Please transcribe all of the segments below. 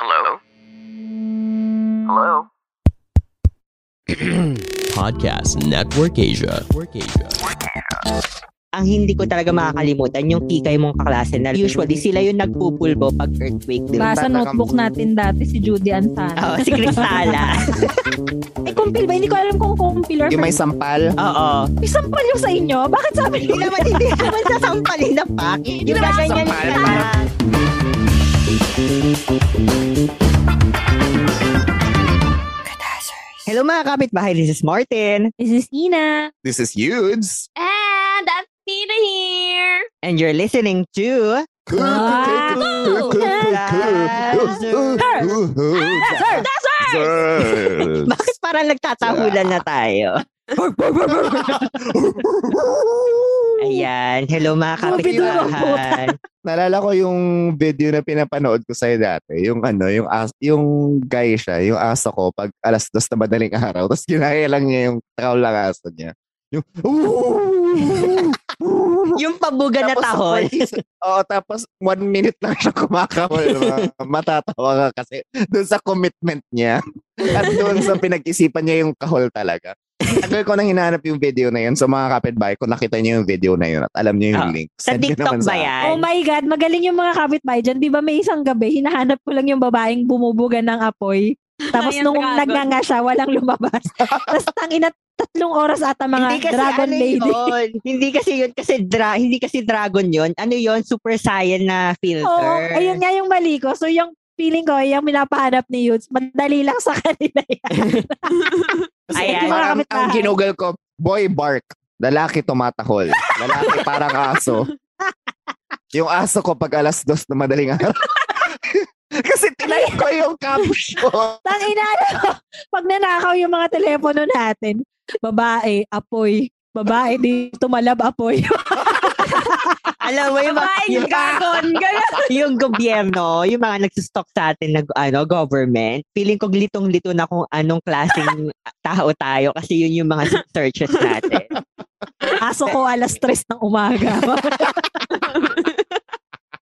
Hello? Hello? Podcast Network Asia. Network Asia. ang hindi ko talaga makakalimutan yung kikay mong kaklase na usually sila yung nagpupulbo pag earthquake. Di ba? Basa notebook natin dati si Judy Ansana. Oo, si Cristala. Ay, kumpil ba? Hindi ko alam kung kumpil or Yung may sampal. Oo. May sampal yung sa inyo? Bakit sabi Hindi niyo? naman, hindi naman sasampalin na pak. Yung sampal, ka. parang- Hello mga kapitbahay, this is Martin. This is Ina. This is Yudes. And that's Tina here. And you're listening to... Bakit parang nagtatahulan na tayo? Ayan. Hello mga kapitbahay. Nalala ko yung video na pinapanood ko sa'yo dati. Yung ano, yung, as, yung guy siya, yung aso ko, pag alas dos na madaling araw, tapos ginaya lang niya yung takaw lang aso niya. Yung, yung pabuga na tahol. Oo, tapos one minute lang siya kumakahol. Ma- Matatawa ka kasi doon sa commitment niya at doon sa pinag-isipan niya yung kahol talaga. Tagal ko nang hinahanap yung video na yun. So mga kapitbahay, kung nakita niyo yung video na yun at alam niyo yung Ah, link, Sa send niyo TikTok naman ba sa yan? Oh my God, magaling yung mga kapitbahay dyan. Di ba may isang gabi, hinahanap ko lang yung babaeng bumubuga ng apoy. Tapos Yung nung dragon. nagnganga siya, walang lumabas. Tapos tangina, tatlong oras ata mga hindi kasi dragon ano lady. Yun. hindi kasi yun kasi dra hindi kasi dragon yun. Ano yun? Super Saiyan na filter. Oo, ayun nga yung mali ko. So yung feeling ko, yung minapahanap ni Yudes, madali lang sa kanila yan. Kasi Ayan. parang ang ginugal ko, boy bark, lalaki tumatahol. Lalaki parang aso. Yung aso ko pag alas dos na madaling araw. Kasi tinay ko yung caption. Tangina, ano, pag nanakaw yung mga telepono natin, babae, apoy. Babae, di tumalab, apoy. Alam mo yung mga yung. Ganun. yung gobyerno, yung mga nagsistock sa atin na ano, government, feeling ko litong-lito na kung anong klaseng tao tayo kasi yun yung mga searches natin. Aso ko alas tres ng umaga.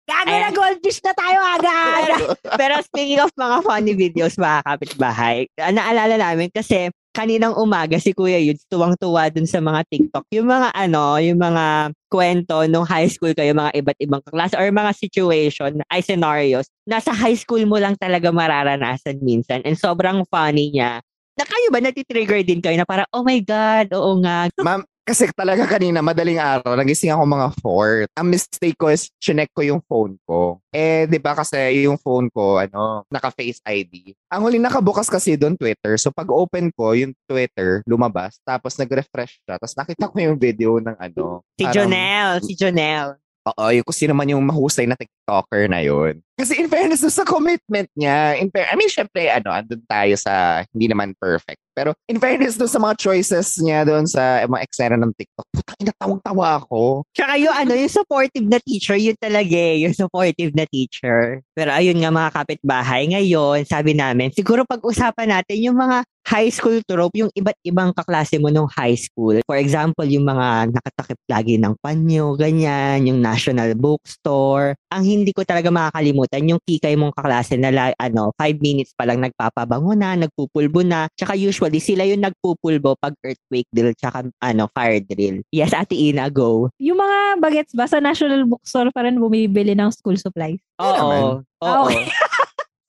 Gago na goldfish na tayo aga-aga. Pero speaking of mga funny videos, mga kapitbahay, ah, naalala namin kasi kaninang umaga si Kuya Yudes tuwang-tuwa dun sa mga TikTok. Yung mga ano, yung mga kwento nung high school kayo, mga iba't ibang klase or mga situation, ay scenarios, nasa high school mo lang talaga mararanasan minsan. And sobrang funny niya. Na kayo ba natitrigger din kayo na parang, oh my God, oo nga. Ma'am, kasi talaga kanina, madaling araw, nagising ako mga 4. Ang mistake ko is, chinek ko yung phone ko. Eh, di ba kasi yung phone ko, ano, naka-face ID. Ang huling nakabukas kasi doon Twitter. So, pag open ko, yung Twitter, lumabas. Tapos nag-refresh siya. Tapos nakita ko yung video ng ano. Si parang- Jonel, si Jonel. Oo, yung kung sino man yung mahusay na TikToker na yun. Kasi in fairness sa commitment niya, in fair, I mean, syempre, ano, andun tayo sa hindi naman perfect. Pero in fairness doon sa mga choices niya doon sa mga eksena ng TikTok, putang ina, tawang-tawa ako. Tsaka yung ano, yung supportive na teacher, yun talaga eh, yung supportive na teacher. Pero ayun nga mga kapitbahay, ngayon, sabi namin, siguro pag-usapan natin yung mga high school trope, yung iba't ibang kaklase mo nung high school. For example, yung mga nakatakip lagi ng panyo, ganyan, yung National Bookstore. Ang hindi ko talaga makakalimutan, yung kikay mong kaklase na la- ano, five minutes pa lang nagpapabango na, nagpupulbo na. Tsaka usually, sila yung nagpupulbo pag earthquake drill, tsaka ano, fire drill. Yes, Ate Ina, go. yung mga bagets ba sa National Bookstore pa rin bumibili ng school supplies? Oo. Oo. okay.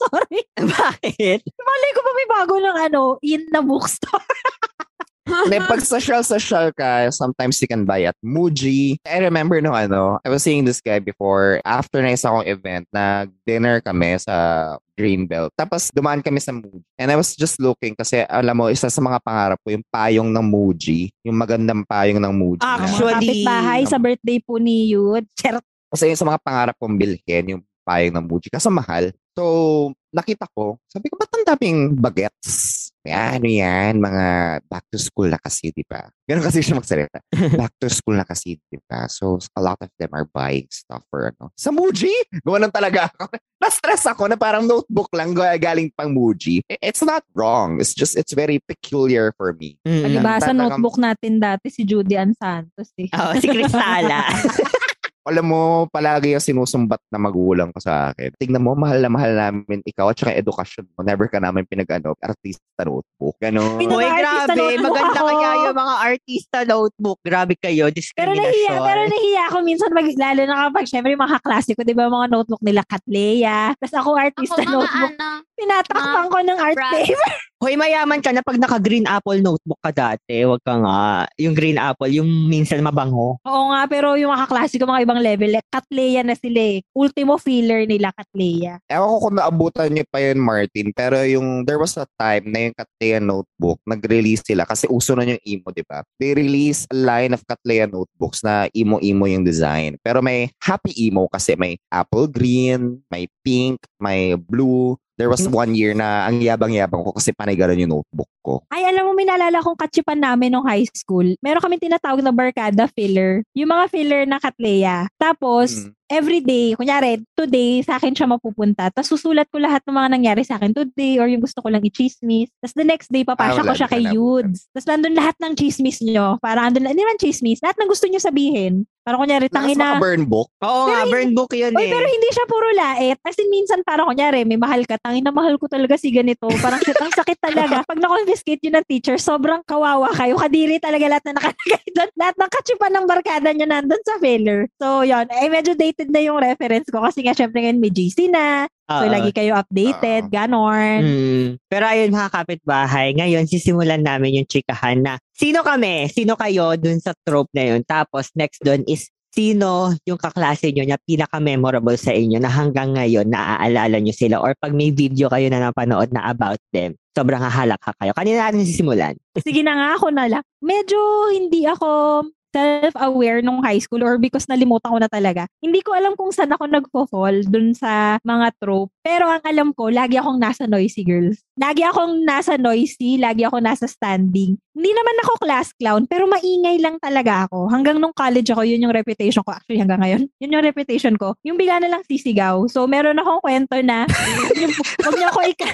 Sorry. Bakit? Malay ko pa may bago ng ano, in na bookstore. May pag social-social ka, sometimes you can buy at Muji. I remember no ano, I was seeing this guy before, after na isa kong event, nag-dinner kami sa Greenbelt. Tapos dumaan kami sa Muji. And I was just looking kasi alam mo, isa sa mga pangarap ko, yung payong ng Muji. Yung magandang payong ng Muji. na- Actually, Kapit bahay sa birthday po ni Yud. Charot. Kasi yung sa mga pangarap kong bilhin, yung payong ng Muji. Kaso mahal. So, nakita ko, sabi ko, ba't ang daming bagets? Yan, ano yan, mga back to school na kasi, di ba? Ganun kasi siya magsalita. back to school na kasi, di ba? So, a lot of them are buying stuff for ano. Sa Muji? Gawanan talaga ako. Na-stress ako na parang notebook lang ga- galing pang Muji. It's not wrong. It's just, it's very peculiar for me. Mm. Diba, sa Tatangam- notebook natin dati, si Judy Ann Santos eh. Oh, si Cristala. alam mo, palagi yung sinusumbat na magulang ko sa akin. Tingnan mo, mahal na mahal namin ikaw at saka edukasyon mo. Never ka namin pinag-ano, artista notebook. Ganon. Uy, artista grabe. Maganda ako. kaya yung mga artista notebook. Grabe kayo. Pero Discrimination. nahiya, pero nahiya ako minsan, mag, lalo na kapag, syempre, yung mga kaklase ko, di ba, mga notebook nila, Katleya. Tapos ako, Ako artista mga notebook. ano, Tinatakpan ko ng art paper. Hoy, mayaman ka na pag naka-green apple notebook ka dati. Huwag ka nga. Yung green apple, yung minsan mabango. Oo nga, pero yung mga kaklase ko, mga ibang level, eh, Katleya na sila eh. Ultimo filler nila, Katleya. Ewan ko kung naabutan niyo pa yun, Martin, pero yung, there was a time na yung Katleya notebook, nag-release sila kasi uso na yung emo, di ba? They release a line of Katleya notebooks na emo-emo yung design. Pero may happy emo kasi may apple green, may pink, may blue. There was one year na ang yabang-yabang ko kasi panay ganun yung notebook ko. Ay, alam mo, minalala kong katsipan namin nung high school. Meron kami tinatawag na barkada filler. Yung mga filler na Katleya. Tapos, Mm. Every day, kunyari, today, sa akin siya mapupunta. Tapos susulat ko lahat ng mga nangyari sa akin today or yung gusto ko lang i-chismis. Tapos the next day, papasya Ah, ko siya kay. Yudes. Tapos nandun lahat ng chismis nyo. Parang andun, hindi man chismis, lahat ng gusto nyo sabihin. Parang kunyari, tangina. mga burn book. Oo nga, burn book yun Oy, eh. pero hindi siya puro lait. As in, minsan parang kunyari, may mahal ka, tangin na mahal ko talaga si ganito. Parang shit, ang sakit talaga. Pag na-confiscate yun ng teacher, sobrang kawawa kayo. Kadiri talaga lahat na nakalagay doon. Lahat ng katsipan ng barkada niya nandun sa failure. So, yun. Eh, medyo dated na yung reference ko kasi nga, syempre ngayon may GC na. So, Oo. lagi kayo updated. Ganon. Mm. Pero ayun mga kapitbahay, ngayon sisimulan namin yung chikahan na sino kami, sino kayo dun sa trope na yun. Tapos next dun is sino yung kaklase nyo na pinaka-memorable sa inyo na hanggang ngayon naaalala nyo sila or pag may video kayo na napanood na about them, sobrang hahalakha kayo. Kanina natin sisimulan. Sige na nga ako na lang. Medyo hindi ako self-aware nung high school or because nalimutan ko na talaga. Hindi ko alam kung saan ako nagfo-fall dun sa mga trope. Pero ang alam ko, lagi akong nasa noisy girls. Lagi akong nasa noisy, lagi ako nasa standing. Hindi naman ako class clown, pero maingay lang talaga ako. Hanggang nung college ako, yun yung reputation ko. Actually, hanggang ngayon, yun yung reputation ko. Yung bigla na lang sisigaw. So, meron akong kwento na, yung, wag niyo ako ika...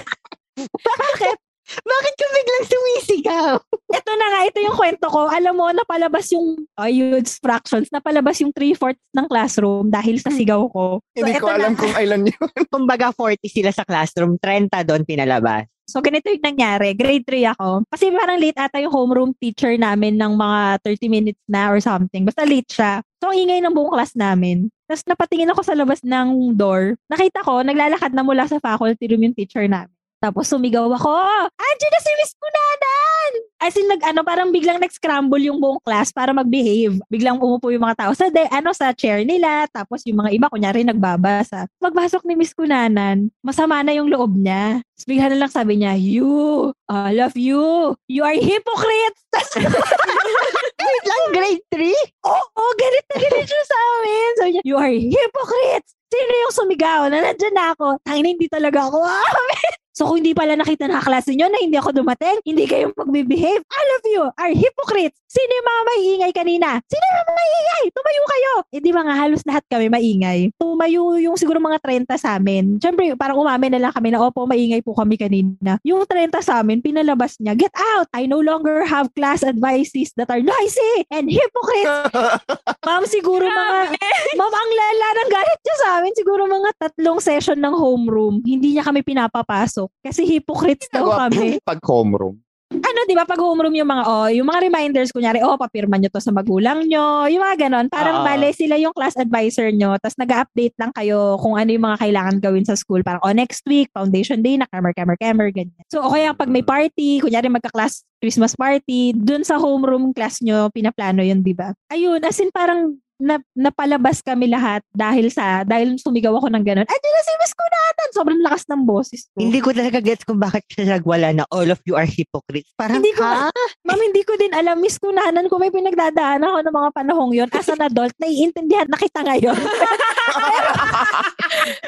Bakit? Bakit ka biglang sumisigaw? Ito na nga, ito yung kwento ko. Alam mo, napalabas yung uh, huge fractions, napalabas yung 3-fourths ng classroom dahil sa sigaw ko. So, Hindi ko alam na. kung kailan yun. Kumbaga 40 sila sa classroom, 30 doon pinalabas. So, ganito yung nangyari. Grade 3 ako. Kasi parang late ata yung homeroom teacher namin ng mga 30 minutes na or something. Basta late siya. So, ang ingay ng buong class namin. Tapos napatingin ako sa labas ng door. Nakita ko, naglalakad na mula sa faculty room yung teacher namin. Tapos sumigaw ako, Andiyan na si Miss Kunanan! As in, nag, ano, parang biglang nag-scramble yung buong class para mag-behave. Biglang umupo yung mga tao sa, de, ano, sa chair nila. Tapos yung mga iba, kunyari, nagbabasa. Pagpasok ni Miss Kunanan, masama na yung loob niya. Tapos bigla na lang sabi niya, You, all of you, you are hypocrites! Wait lang, grade 3? Oo, oh, galit na galit siya sa amin. Niya, you are hypocrites! Sino yung sumigaw na nandyan na ako? Tangina, hindi talaga ako amin. So kung hindi pala nakita ng kaklase nyo na hindi ako dumating, hindi kayo magbibehave, all of you are hypocrites. Sino yung mga maingay kanina? Sino yung mga maingay? Tumayo kayo. Eh di ba nga halos lahat kami maingay. Tumayo yung siguro mga 30 sa amin. Siyempre parang umamin na lang kami na opo maingay po kami kanina. Yung 30 sa amin, pinalabas niya, get out! I no longer have class advices that are noisy and hypocrites. Ma'am, siguro mga, ma'am, ang lala ng galit niya sa amin. Siguro mga tatlong session ng homeroom, hindi niya kami pinapapasok. Kasi hypocrites daw kami. Pag homeroom. Ano, di ba, pag homeroom yung mga, oh, yung mga reminders, kunyari, oh, papirma nyo to sa magulang nyo, yung mga ganon. Parang Oo. bale sila yung class advisor nyo, tapos nag-update lang kayo kung ano yung mga kailangan gawin sa school. Parang, oh, next week, foundation day na, camera, camera, camera, ganyan. So, o kaya pag may party, kunyari magka-class Christmas party, dun sa homeroom class nyo, pinaplano yun, di ba? Ayun, as in parang na, napalabas kami lahat dahil sa, dahil sumigaw ako ng gano'n. Ay, na si Miss Kunatan! Sobrang lakas ng boses ko. Hindi ko talaga gets kung bakit siya nagwala na all of you are hypocrites. Parang, Hindi ko- ha? Ma'am, hindi ko din alam, Miss Kunanan, kung may pinagdadaan ako ng mga panahong yon as an adult, naiintindihan na kita ngayon.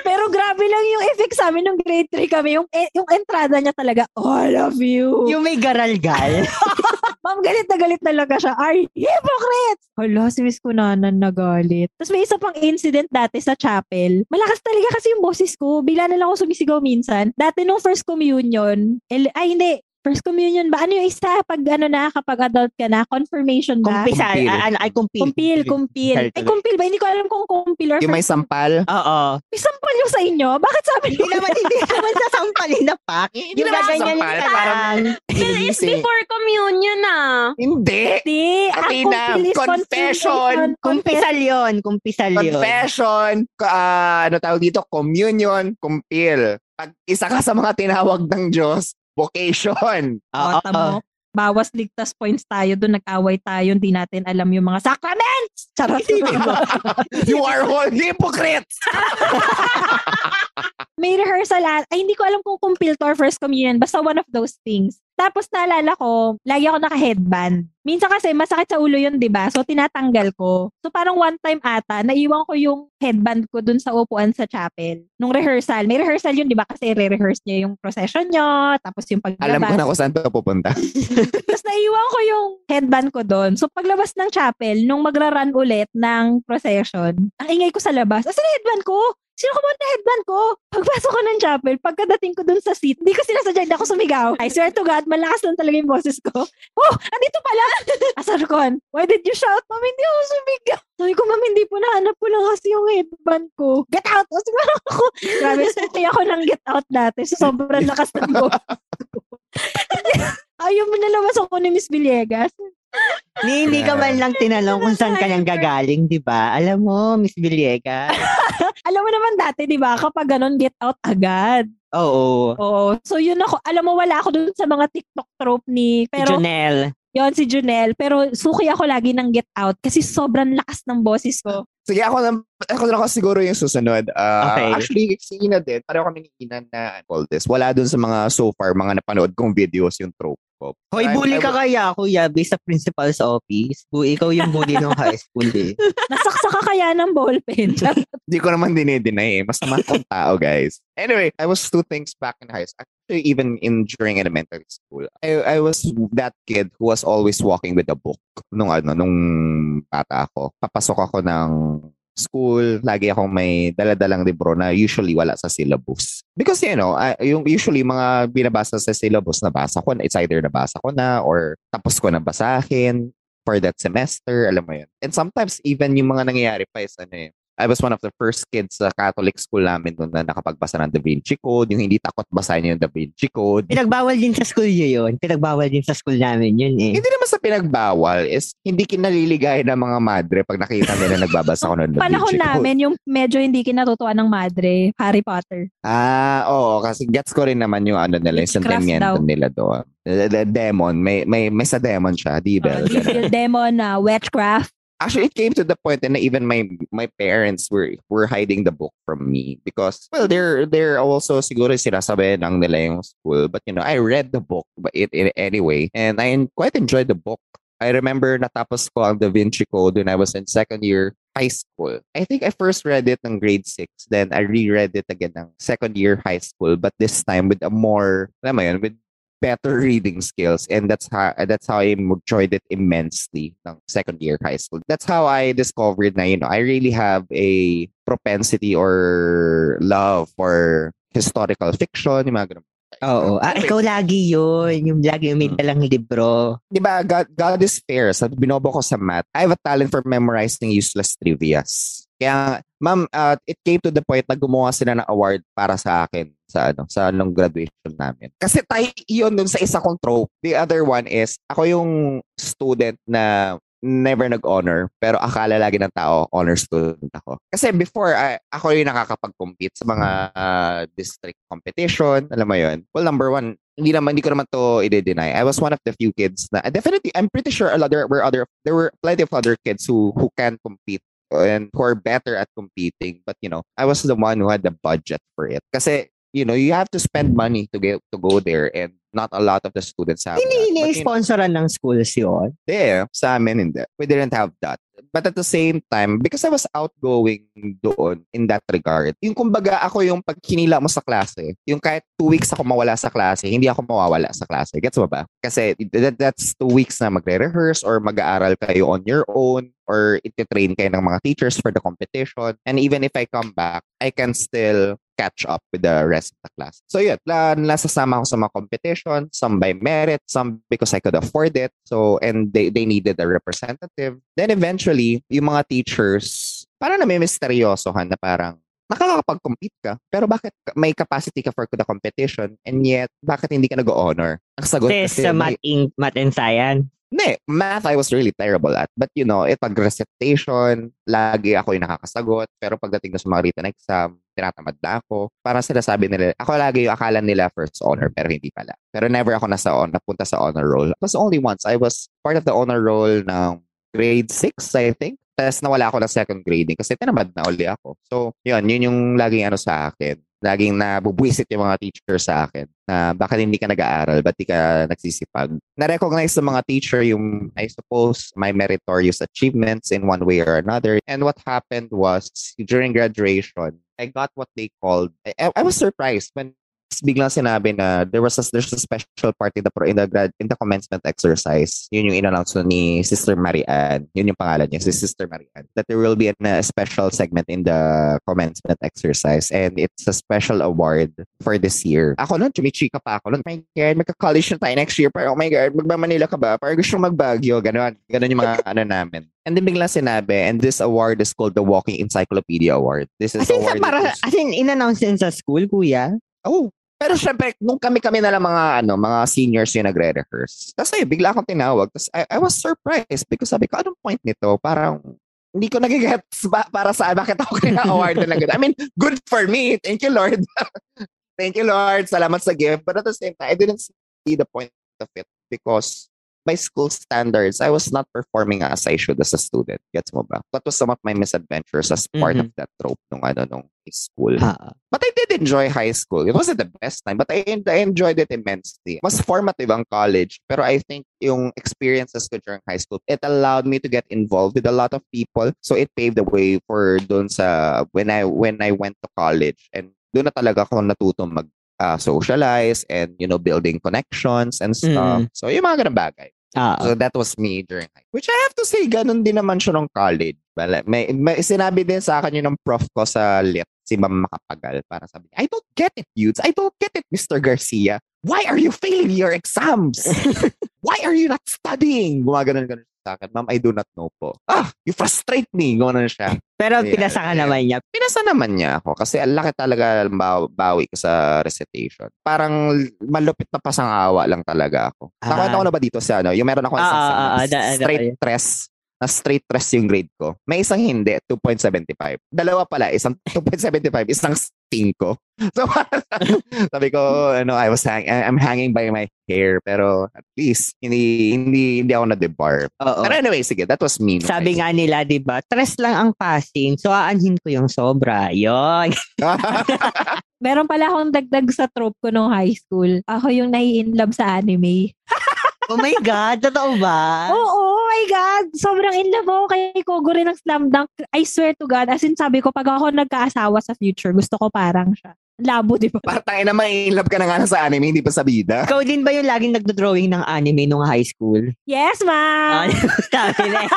pero, pero lang yung effect sa amin nung grade 3 kami. Yung, eh, yung entrada niya talaga, all of you. Yung may garalgal. Ma'am, galit na galit talaga siya. Are hypocrites? Hala, si Miss Kunanan nagalit. Tapos may isa pang incident dati sa chapel. Malakas talaga kasi yung boses ko. Bigla na lang ako sumisigaw minsan. Dati nung first communion, el- ay hindi, first communion ba? Ano yung isa pag ano na, kapag adult ka na? Confirmation ba? Kumpil. ah, ano, ay, kumpil. Kumpil, kumpil. Ay, kumpil ba? Hindi ko alam kung kumpil or Yung may sampal. Oo. May sampal yung sa inyo? Bakit sabi Hindi niyo? naman, hindi naman sasampalin na pak. Yung naman gaganyan sasampal, ka parang- lang. It's before communion ah. Hindi. Hindi. Ang Athena, confession. Kumpisal yun. Kumpisal yun. Confession, ka- ah, ano tawag dito, communion, kumpil. Pag isa ka sa mga tinawag ng Diyos, vocation. Kota mo. Bawas ligtas points tayo doon. Nag-away tayo. Hindi natin alam yung mga sacraments. Charot. you are all hypocrites! May rehearsal at, ay hindi ko alam kung kumpil to or first communion. Basta one of those things. Tapos naalala ko, lagi ako naka-headband. Minsan kasi masakit sa ulo yun, di ba? So tinatanggal ko. So parang one time ata, naiwan ko yung headband ko dun sa upuan sa chapel. Nung rehearsal. May rehearsal yun, di ba? Kasi re-rehearse niya yung procession nyo, tapos yung paglabas. Alam ko na kung saan to pupunta. Tapos naiwan ko yung headband ko doon. So paglabas ng chapel, nung magra-run ulit ng procession, ang ingay ko sa labas. Asan yung headband ko? Sino kumuha na headband ko? Pagpasok ko ng chapel, pagkadating ko doon sa seat, hindi ko sinasadya, hindi ako sumigaw. I swear to God, malakas lang talaga yung boses ko. Oh, andito pala! Asar ko, why did you shout? Ma'am, hindi ako sumigaw. Sabi ko, ma'am, hindi po nahanap ko lang kasi yung headband ko. Get out! O, siguro ako. Grabe, suki ako ng get out dati. So, sobrang lakas ng boses ko. Ayaw mo nalabas ako ni Miss Villegas. Ni, hindi ka man lang tinanong kung saan ka nang gagaling, di ba? Alam mo, Miss Villegas. Alam mo naman dati, di ba, kapag ganon, get out agad. Oo. Oo. So, yun ako. Alam mo, wala ako dun sa mga TikTok trope ni... Pero, Jonel. Yon si Junel. Pero, suki ako lagi ng get out kasi sobrang lakas ng boses ko. Sige, ako na, ako na ako siguro yung susunod. Ah, Okay. Actually, si Ina din, pareho kami ni Ina na call this. Wala dun sa mga so far, mga napanood kong videos yung trope ko. Hoy, bully ka kaya, kuya, based sa principal's office. Bu, ikaw yung bully ng high school, eh. Nasaksa ka kaya ng ballpen. Hindi ko naman dinideny eh. Masama akong tao, guys. Anyway, I was two things back in high school. Even in during elementary school. I, I was that kid who was always walking with a book nung ano, nung bata ako. Papasok ako ng school, lagi akong may daladalang libro na usually wala sa syllabus. Because, you know, I- yung usually mga binabasa sa syllabus, nabasa ko it's either nabasa ko na or tapos ko na basahin for that semester, alam mo yun. And sometimes even yung mga nangyayari pa is ano eh, I was one of the first kids sa Catholic school namin noon na nakapagbasa ng Da Vinci Code, yung hindi takot basahin yung Da Vinci Code. Pinagbawal din sa school nyo yun. Pinagbawal din sa school namin yun, eh. Hindi naman sa pinagbawal is hindi kinaliligay ng mga madre pag nakita nila nagbabasa ko ng Da Panahon Vinci Code. namin, yung medyo hindi kinatutuwa ng madre, Harry Potter. Ah, oo, kasi gets ko rin naman yung ano nila, yung sentimiento daw. nila doon. The, the demon, may, may, may sa demon siya, di ba? Uh, Evil Demon, uh, Witchcraft. Actually, it came to the point na even my my parents were were hiding the book from me because well, they're they're also siguro sinasabi lang nila yung school, but you know, I read the book but it, it anyway, and I quite enjoyed the book. I remember natapos ko ang Da Vinci Code when I was in second year high school. I think I first read it in grade 6, then I reread it again ng second year high school, but this time with a more, alam mo yun, with better reading skills and that's how that's how I enjoyed it immensely ng second year high school. That's how I discovered na you know I really have a propensity or love for historical fiction, yung mga. Oo. Ah, ikaw lagi yun. Yung lagi yung may Hmm. dalang libro. Di ba, God, God is fair. Sa binobo ko sa math, I have a talent for memorizing useless trivias. Kaya, ma'am, uh, it came to the point na gumawa sila ng award para sa akin sa ano sa nung graduation namin. Kasi tayo yun dun sa isa kong trope. The other one is, ako yung student na never nag-honor pero akala lagi ng tao honor student ako. Kasi before I, ako yung nakakapag-compete sa mga uh, district competition, alam mo yun. Well, number one, hindi naman hindi ko naman to i-deny. I was one of the few kids na definitely I'm pretty sure a lot there were other there were plenty of other kids who who can compete and who are better at competing but you know I was the one who had the budget for it kasi you know you have to spend money to get to go there and not a lot of the students have Hindi that. Ini-sponsoran ng schools yun. there, sa amin hindi. We didn't have that. But at the same time, because I was outgoing doon in that regard, yung kumbaga ako yung pag kinila mo sa klase, yung kahit two weeks ako mawala sa klase, hindi ako mawawala sa klase. Gets mo ba? Kasi that, that's two weeks na magre-rehearse or mag-aaral kayo on your own or iti-train kayo ng mga teachers for the competition. And even if I come back, I can still catch up with the rest of the class. So yun, la, nasasama ako sa mga competition, some by merit, some because I could afford it. So, and they, they needed a representative. Then eventually, yung mga teachers, parang nami-misteryosohan na parang, nakakapag-compete ka, pero bakit may capacity ka for the competition and yet, bakit hindi ka nag-honor? Ang sagot Test kasi, sa may- math, in, math and science. hindi, math I was really terrible at. But you know, it pag recitation, lagi ako yung nakakasagot. Pero pagdating na sa mga written exam, tinatamad na ako. Parang sinasabi nila, ako lagi yung akala nila first honor, pero hindi pala. Pero never ako nasa on, napunta sa honor roll. It was only once. I was part of the honor roll ng grade 6, I think. Tapos nawala ako ng second grading kasi tinamad na uli ako. So, yun, yun yung laging ano sa akin. Laging nabubwisit yung mga teacher sa akin na bakit hindi ka nag-aaral, ba't di ka nagsisipag. Na-recognize ng mga teacher yung, I suppose, my meritorious achievements in one way or another. And what happened was, during graduation, I got what they called, I, I was surprised when biglang sinabi na there was a, there's a special part in the, in the, grad, in the commencement exercise. Yun yung in-announce ni Sister Marianne. Yun yung pangalan niya, si Sister Marianne. That there will be an, a special segment in the commencement exercise and it's a special award for this year. Ako nun, chumichika pa ako nun. Oh my God, magka-college na tayo next year. Parang, oh my God, magmamanila ka ba? Parang gusto magbagyo. Ganon. Ganon yung mga ano namin. And then biglang sinabi, and this award is called the Walking Encyclopedia Award. This is As sa award para, as in, in-announce din sa school, kuya. Oh. Pero syempre, nung kami-kami na lang mga, ano, mga seniors yung nagre-rehearse. Tapos ayun, bigla akong tinawag. Tapos I, I was surprised because sabi ko, anong point nito? Parang, hindi ko nagigets ba, para saan, bakit ako kina-award na ganun. I mean, good for me. Thank you, Lord. Thank you, Lord. Salamat sa gift. But at the same time, I didn't see the point of it because by school standards, I was not performing as I should as a student. Gets mo ba? That was some of my misadventures as part Mhm. of that trope nung ano nung school. Ah. But I did enjoy high school. It wasn't the best time, but I, I enjoyed it immensely. Mas formative ang college, pero I think yung experiences ko during high school, it allowed me to get involved with a lot of people. So it paved the way for dun sa when I when I went to college and doon na talaga ako natuto mag uh, socialize and you know building connections and stuff. So yung mga ganang bagay. Ah. So that was me during high Which I have to say, ganun din naman siya nung college. Well, may, may sinabi din sa akin yun ng prof ko sa lit, si Ma'am Makapagal. Para sabi I don't get it, dudes. I don't get it, Mr. Garcia. Why are you failing your exams? Why are you not studying? Gumaganon-ganon sa akin. Ma'am, I do not know po. Ah, you frustrate me. Gumaganon siya. Pero Yeah, pinasa ka yeah. naman niya. Pinasa naman niya ako kasi ang laki talaga baw- bawi ko sa recitation. Parang malupit na pasangawa lang talaga ako. Ah. Nakwento ko na ba dito sa ano? Yung meron ako Ah, isang ah, ah, ah, da- straight da- tres na straight tres yung grade ko. May isang hindi, 2.75. Dalawa pala, isang 2.75, isang 5. So, sabi ko, ano, I was hang I'm hanging by my hair, pero at least, hindi, hindi, hindi ako na-debar. Oo. Pero anyway, sige, that was me. nung Sabi nga nila, di ba, tres lang ang passing, so aanhin ko yung sobra. Yon. Meron pala akong dagdag sa trope ko nung high school. Ako yung nai-inlove sa anime. Oh my God, totoo ba? Oo, oh, my God. Sobrang in love ako kay Kogure ng Slam Dunk. I swear to God. As in, sabi ko, pag ako nagkaasawa sa future, gusto ko parang siya. Labo, di ba? Parang na may in love ka na nga sa anime, hindi pa sa bida. Ikaw din ba yung laging nagdo-drawing ng anime nung high school? Yes, Ah, ma'am. sabi na.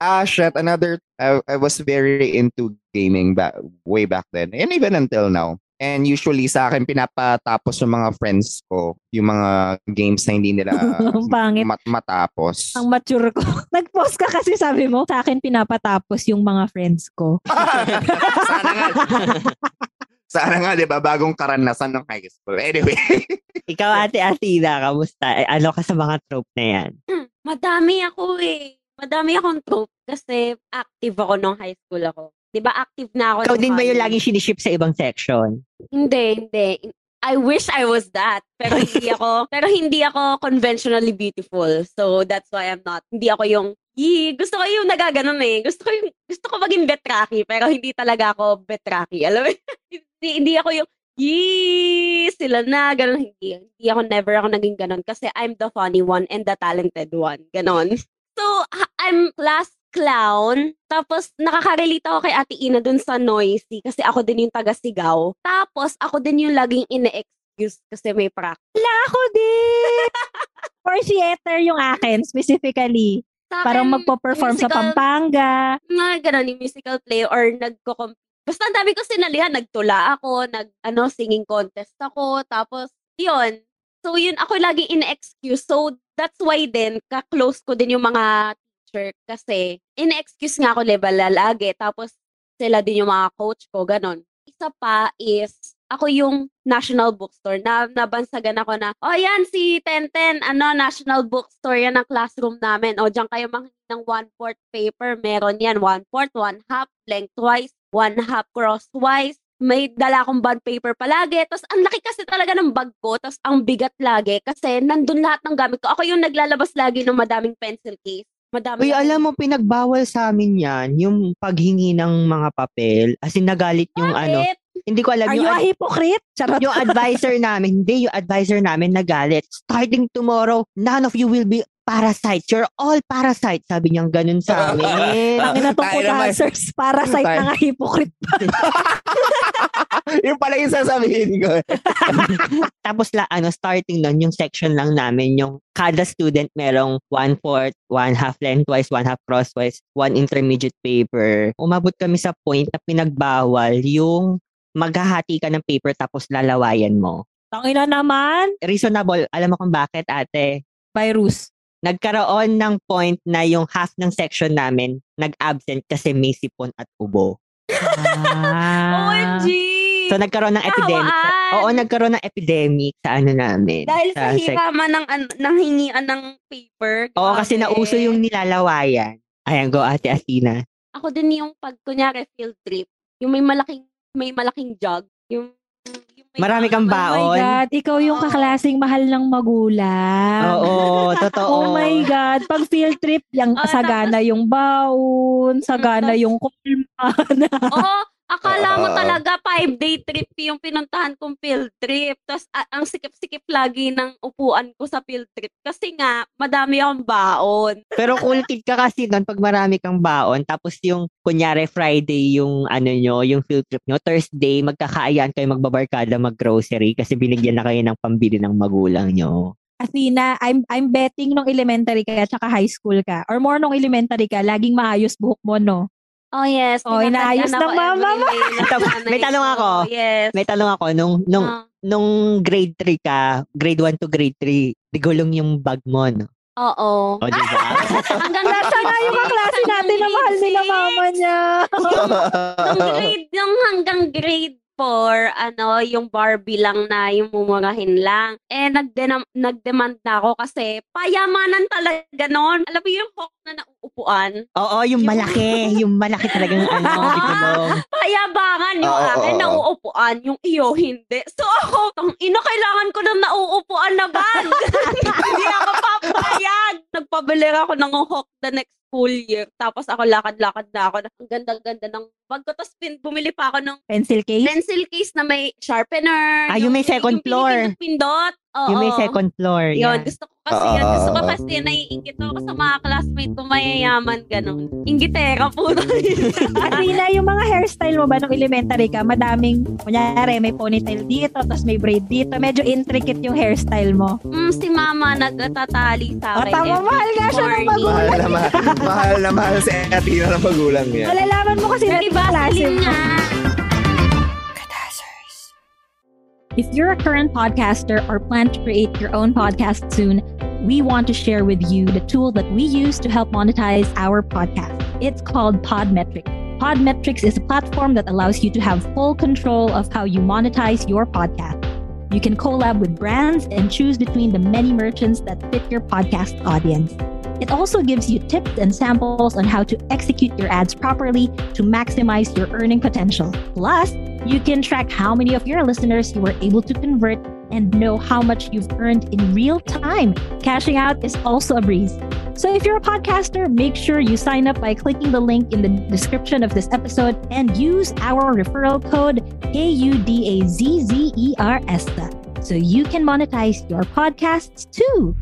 Ah, shit. Another, I, I was very into gaming back, way back then. And even until now. And usually sa akin, pinapatapos yung mga friends ko, yung mga games na hindi nila pangit. mat- matapos. Ang mature ko. Nag-post ka kasi sabi mo, sa akin pinapatapos yung mga friends ko. Sana nga. Sana nga, di ba? Bagong karanasan ng high school. Anyway. Ikaw, ate Athena, kamusta? Eh, Ano ka sa mga trope na yan? Madami ako eh. Madami akong trope kasi active ako nung high school ako. 'Di ba active na ako Ikaw din ba yung laging siniship sa ibang section? Hindi, hindi. I wish I was that. Pero hindi ako, pero hindi ako conventionally beautiful. So that's why I'm not. Hindi ako yung Yee, gusto ko yung nagaganon eh. Gusto ko yung, gusto ko maging betraki, pero hindi talaga ako betraki. Alam mo, hindi, hindi ako yung, yee, sila na, ganun. Hindi, hindi ako, never ako naging ganun kasi I'm the funny one and the talented one. Ganon. So, I'm class clown. Tapos, nakaka-relate ako kay Ate Ina dun sa noisy kasi ako din yung taga-sigaw. Tapos, ako din yung laging ine-excuse kasi may practice. Wala ako din! For theater yung akin, specifically. Sa Parang akin, magpo-perform sa musical- Pampanga. mga ganun, yung musical play or nagko Basta ang dami ko sinalihan. Nagtula ako, nag, ano, singing contest ako. Tapos, yun. So, yun, ako laging ine-excuse. So, that's why din, ka-close ko din yung mga teacher. Kasi, ine-excuse nga ako lebala lagi. Tapos, sila din yung mga coach ko, ganon. Isa pa is, ako yung national bookstore. Na, nabansagan ako na, oh yan, si Tenten, ano, national bookstore yan ang classroom namin. O, diyan kayo manghingi ng one-fourth paper. Meron yan, one-fourth, one-half, lengthwise, one-half crosswise. May dala akong bond paper palagi. Tapos, ang laki kasi talaga ng bag ko. Tapos, ang bigat lagi. Kasi, nandun lahat ng gamit ko. Ako yung naglalabas lagi ng madaming pencil case. Madami Uy, alam mo, pinagbawal sa amin yan, yung paghingi ng mga papel. As in, nagalit yung ano. Bakit? Hindi ko alam. Are yung, you a ad- hypocrite? Charot. yung advisor namin, hindi, yung advisor namin nagalit. Starting tomorrow, none of you will be parasites. You're all parasites. Sabi niyang ganun sa amin. Ang ina tong Tayo naman. answers para sa Tayo. na nga hypocrite. yung pala yung sasabihin ko. Tapos la, ano, starting nun, yung section lang namin, yung kada student merong one-fourth, one-half lengthwise, one-half crosswise, one intermediate paper. Umabot kami sa point na pinagbawal yung maghahati ka ng paper tapos lalawayan mo. Tangina naman. Reasonable. Alam mo kung bakit, ate? Virus. Nagkaroon ng point na yung half ng section namin nag-absent kasi may sipon at ubo. Ah. OMG! So nagkaroon ng epidemic. Kahawaan! Oo, nagkaroon ng epidemic sa ano namin. Dahil sa sec- hiraman ng, an- ng hingian ng paper. Oo, kasi Grabe. nauso yung nilalawayan. Ayan, go Ate Athena. Ako din yung pag, kunyari, field trip. Yung may malaking, may malaking jug. Yung, Marami kang Oh my baon. God, ikaw yung Oo. kaklasing mahal ng magulang. Oo, totoo. Oh my God. Pag field trip, yung Ah, sagana yung baon, sagana yung kulmana. Oo, akala mo Oo. talaga five-day trip yung pinuntahan kong field trip. Tapos a- ang sikip-sikip lagi ng upuan ko sa field trip. Kasi nga, madami akong baon. Pero cool kid ka kasi nun pag marami kang baon. Tapos yung, kunyari, Friday yung ano nyo, yung field trip nyo. Thursday, magkakaayaan kayo magbabarkada mag-grocery kasi binigyan na kayo ng pambili ng magulang nyo. Athena, I'm I'm betting nung elementary ka at saka high school ka or more nung elementary ka, laging maayos buhok mo, no? Oh yes. Oh, inaayos ng mama nanay may tanong ko. ako. Yes. May tanong ako, nung, nung, Ah, nung grade 3 ka, grade 1 to grade 3, digulong yung bag mo, no? Oo. O, di ba? Hanggang Nasa nga yung kaklase natin na mahal nila mama niya. Nung grade, yung hanggang grade 4, ano, yung Barbie lang na yung mumurahin lang. Eh, nagdena- nag-demand na ako kasi payamanan talaga noon. Alam mo yung hawk na nauupuan? Oo, yung malaki. Yung malaki talagang ano, digulong. Payabangan yung Oo, akin, oo, nauupuan. Yung iyo, hindi. So ako, tang ina, kailangan ko ng nauupuan na bag. Hindi ako papayag. Nagpabili ako ng hawk the next school year. Tapos ako lakad-lakad na ako. Ang ganda-ganda ng bag ko. Tapos pin- bumili pa ako ng Pencil case? pencil case na may sharpener. Ah, yung may second floor. Pindot. Oo. Yung may second floor. Yun, Yan. gusto ko kasi yun. Oo, Gusto ko oo, oo. kasi naiingit ako sa mga classmate ko mayayaman, ganun. Ingitera po. Athena, yung mga hairstyle mo ba nung elementary ka, madaming, kunyari, may ponytail dito, tapos may braid dito. Medyo intricate yung hairstyle mo. mm, si mama nagtatali sa O, akin. tama, every mahal nga siya ng morning. magulang. mahal na mahal, mahal na mahal si Athena ng magulang niya. Malalaman mo kasi Pero na iba, klase saling mo. nga. If you're a current podcaster or plan to create your own podcast soon, we want to share with you the tool that we use to help monetize our podcast. It's called Podmetrics. Podmetrics is a platform that allows you to have full control of how you monetize your podcast. You can collab with brands and choose between the many merchants that fit your podcast audience. It also gives you tips and samples on how to execute your ads properly to maximize your earning potential. Plus, you can track how many of your listeners you were able to convert and know how much you've earned in real time. Cashing out is also a breeze. So if you're a podcaster, make sure you sign up by clicking the link in the description of this episode and use our referral code KUDAZZERS so you can monetize your podcasts too.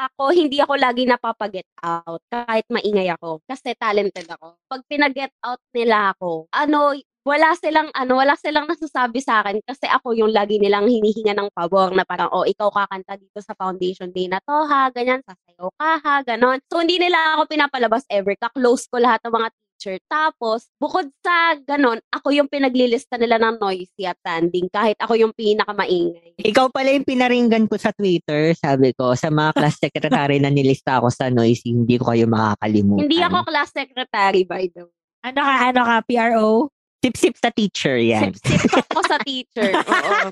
Ako, hindi ako lagi napapag-get out kahit maingay ako kasi talented ako. Pag pinag-get out nila ako, ano, wala silang ano, wala silang nasasabi sa akin kasi ako yung lagi nilang hinihinga ng pabor na parang, oh, ikaw kakanta dito sa foundation day na to ha, ganyan, sasayaw ka ha, ganon. So, hindi nila ako pinapalabas ever. Ka-close ko lahat ng mga teacher. Tapos, bukod sa ganon, ako yung pinaglilista nila ng noisy at standing kahit ako yung pinakamaingay. Ikaw pala yung pinaringgan ko sa Twitter, sabi ko, sa mga class secretary na nilista ako sa noisy, hindi ko kayo makakalimutan. Hindi ako class secretary, by the way. Ano ka, ano ka, PRO? Sip-sip sa teacher yan. Sip-sip ako sa teacher. Oo.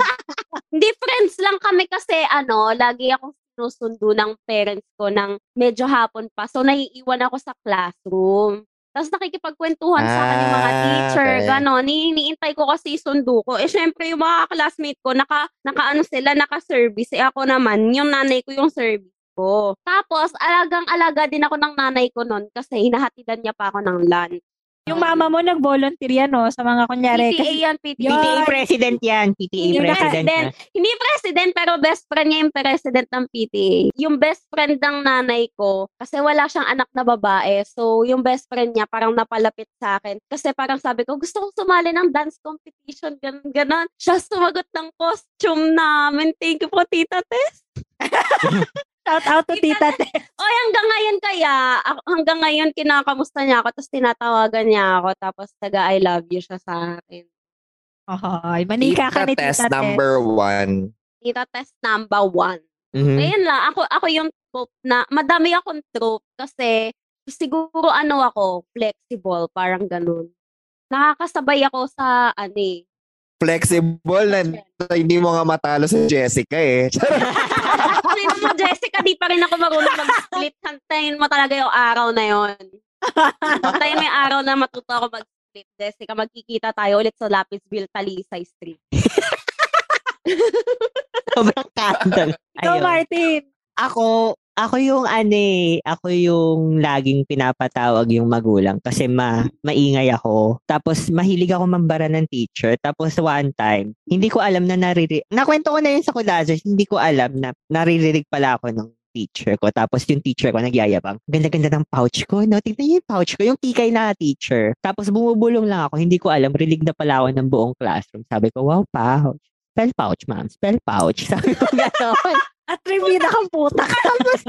Hindi, friends lang kami kasi, ano, lagi akong sinusundo ng parents ko ng medyo hapon pa. So, naiiwan ako sa classroom. Tapos nakikipagkwentuhan sa akin yung mga Ah, teacher, okay. gano'n. Iniintay ko kasi sundo ko. Eh, syempre, yung mga classmate ko, naka, naka ano sila, naka-service. Eh, ako naman, yung nanay ko yung service ko. Tapos, alagang-alaga din ako ng nanay ko noon kasi hinahatidan niya pa ako ng lunch. Yung mama mo nag-volunteer yan, no? Sa mga kunyari. PTA kasi- yan, PTA. PTA president yan. PTA Yung president president. na. Hindi president, pero best friend niya yung president ng PTA. Yung best friend ng nanay ko, kasi wala siyang anak na babae. So, yung best friend niya parang napalapit sa akin. Kasi parang sabi ko, gusto kong sumali ng dance competition, ganun, ganun. Siya sumagot ng costume namin. Thank you po, Tita Tess. Shout out to Tita Te. Oy, hanggang ngayon kaya, ako- hanggang ngayon kinakamusta niya ako, tapos tinatawagan niya ako, tapos taga I love you siya sa akin. Hoy, manika ka ni Tita test Tita Te. number one. Tita Tess number one. Mhm. Ayun lang, ako ako yung trope na madami akong trope kasi siguro ano ako, flexible, parang ganun. Nakakasabay ako sa ano eh. Flexible na hindi mo nga matalo si Jessica eh. Sino mo, Jessica, di pa rin ako marunong mag-split. Hantayin mo talaga yung araw na yon. Hantayin mo yung araw na matuto ako mag-split. Jessica, magkikita tayo ulit sa Lapisville, Talisay Street. Sobrang candle. Ikaw, Ayun. Martin. Ako, ako yung ano eh, ako yung laging pinapatawag yung magulang kasi ma, maingay ako. Tapos mahilig ako mambara ng teacher. Tapos one time, hindi ko alam na naririnig. Nakwento ko na yun sa Kulazers, hindi ko alam na naririnig pala ako ng teacher ko. Tapos yung teacher ko nagyayabang. Ganda-ganda ng pouch ko, no? Tignan niyo yung pouch ko, yung kikay na teacher. Tapos bumubulong lang ako, hindi ko alam, rinig na pala ako ng buong classroom. Sabi ko, wow, pouch. Spell pouch, ma'am. Spell pouch. Sabi ko gano'n. At trivia kang puta. Tapos,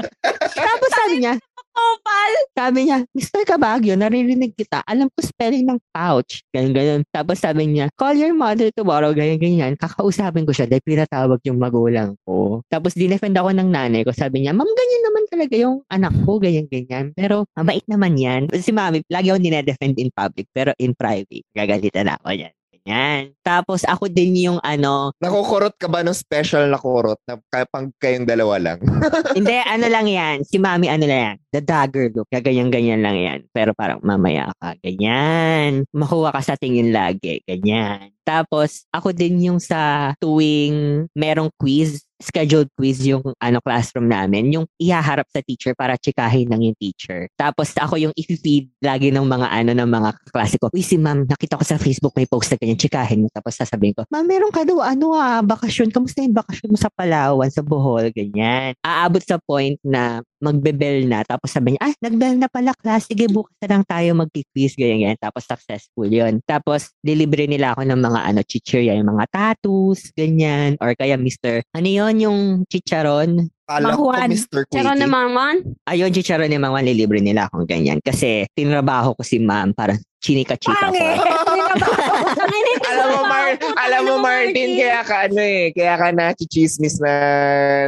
tapos sabi niya, Opal! sabi niya, Mr. Cabagyo, naririnig kita. Alam ko spelling ng pouch. Ganyan, ganyan. Tapos sabi niya, call your mother tomorrow, ganyan, ganyan. Kakausapin ko siya dahil pinatawag yung magulang ko. Tapos dinefend ako ng nanay ko. Sabi niya, ma'am, ganyan naman talaga yung anak ko, ganyan, ganyan. Pero mabait naman yan. Si mami, lagi akong dinedefend in public, pero in private, gagalitan ako yan. Ganyan. Tapos ako din yung ano, Nakukurot ka ba ng special na kurot na kay- pang kayong dalawa lang? Hindi, ano lang yan. Si mami, ano lang yan. The dagger look. Ganyan-ganyan lang yan. Pero parang mamaya ka. Ganyan. Makuha ka sa tingin lagi. Ganyan. Tapos, ako din yung sa tuwing merong quiz, scheduled quiz yung ano classroom namin, yung ihaharap sa teacher para chikahin ng yung teacher. Tapos ako yung i-feed lagi ng mga ano ng mga klase ko. Uy, si ma'am, nakita ko sa Facebook may post na ganyan, chikahin mo. Tapos sasabihin ko, ma'am, meron ka daw, ano ah, bakasyon. Kamusta yung bakasyon mo sa Palawan, sa Bohol, ganyan. Aabot sa point na magbe-bell na. Tapos sabi niya, ah, nag-bell na pala class. Sige, bukas na lang tayo mag-quiz, ganyan, ganyan. Tapos successful yun. Tapos, delivery nila ako ng mga ano, chichirya, yung mga tattoos, ganyan. Or kaya Mr. Ano yun, yung chicharon? Kala ko Mahuan. Mr. Pero Quickie. naman man, Ayun, chicharon ni Mama, nilibre nila akong ganyan. Kasi, tinrabaho ko si ma'am para chinika-chika ko. Alam mo, Mar alam mo, Martin, kaya ka ano eh, kaya ka na chichismis na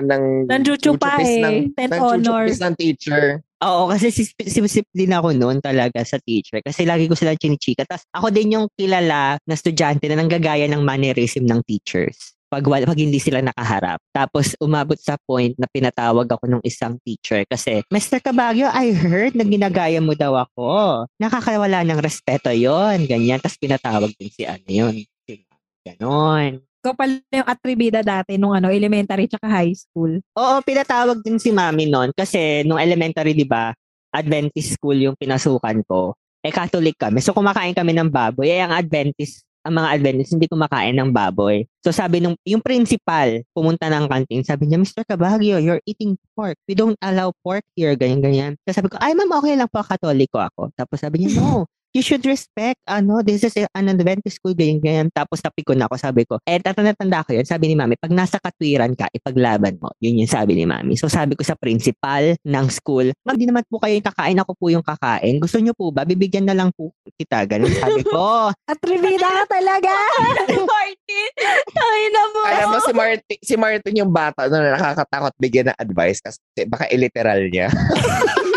ng chuchupis eh. ng, ng honor. ng teacher. Oo, kasi sip-sip din ako noon talaga sa teacher. Kasi lagi ko silang chinichika. Tapos ako din yung kilala na estudyante na nanggagaya ng mannerism ng teachers. Pag, pag hindi sila nakaharap. Tapos umabot sa point na pinatawag ako ng isang teacher kasi, Mr. Cabagyo, I heard na ginagaya mo daw ako. Nakakawala ng respeto yon Ganyan. Tapos pinatawag din si ano yun. Ganon. Ikaw pala yung atribida dati nung ano, elementary tsaka high school. Oo, pinatawag din si mami noon kasi nung elementary, di ba, Adventist school yung pinasukan ko. Eh, Catholic kami. So, kumakain kami ng baboy. Eh, ang Adventist, ang mga Adventist, hindi kumakain ng baboy. So, sabi nung, yung principal, pumunta ng canteen, sabi niya, Mr. Cabagio, you're eating pork. We don't allow pork here, ganyan-ganyan. So, sabi ko, ay, ma'am, okay lang po, katoliko ako. Tapos sabi niya, no, you should respect, ano, this is an Adventist school, ganyan, ganyan. Tapos napikon ako, sabi ko, eh, tatanda-tanda ko yun. Sabi ni mami, pag nasa katwiran ka, ipaglaban mo. Yun yung sabi ni mami. So sabi ko sa principal ng school, ma'am, di naman po kayo yung kakain, ako po yung kakain. Gusto niyo po ba? Bibigyan na lang po kita. Ganun sabi ko. Atribida ka talaga! Martin! Ay na po. Alam mo, si Martin, si Martin yung bata no, na nakakatakot bigyan ng advice kasi baka illiteral niya.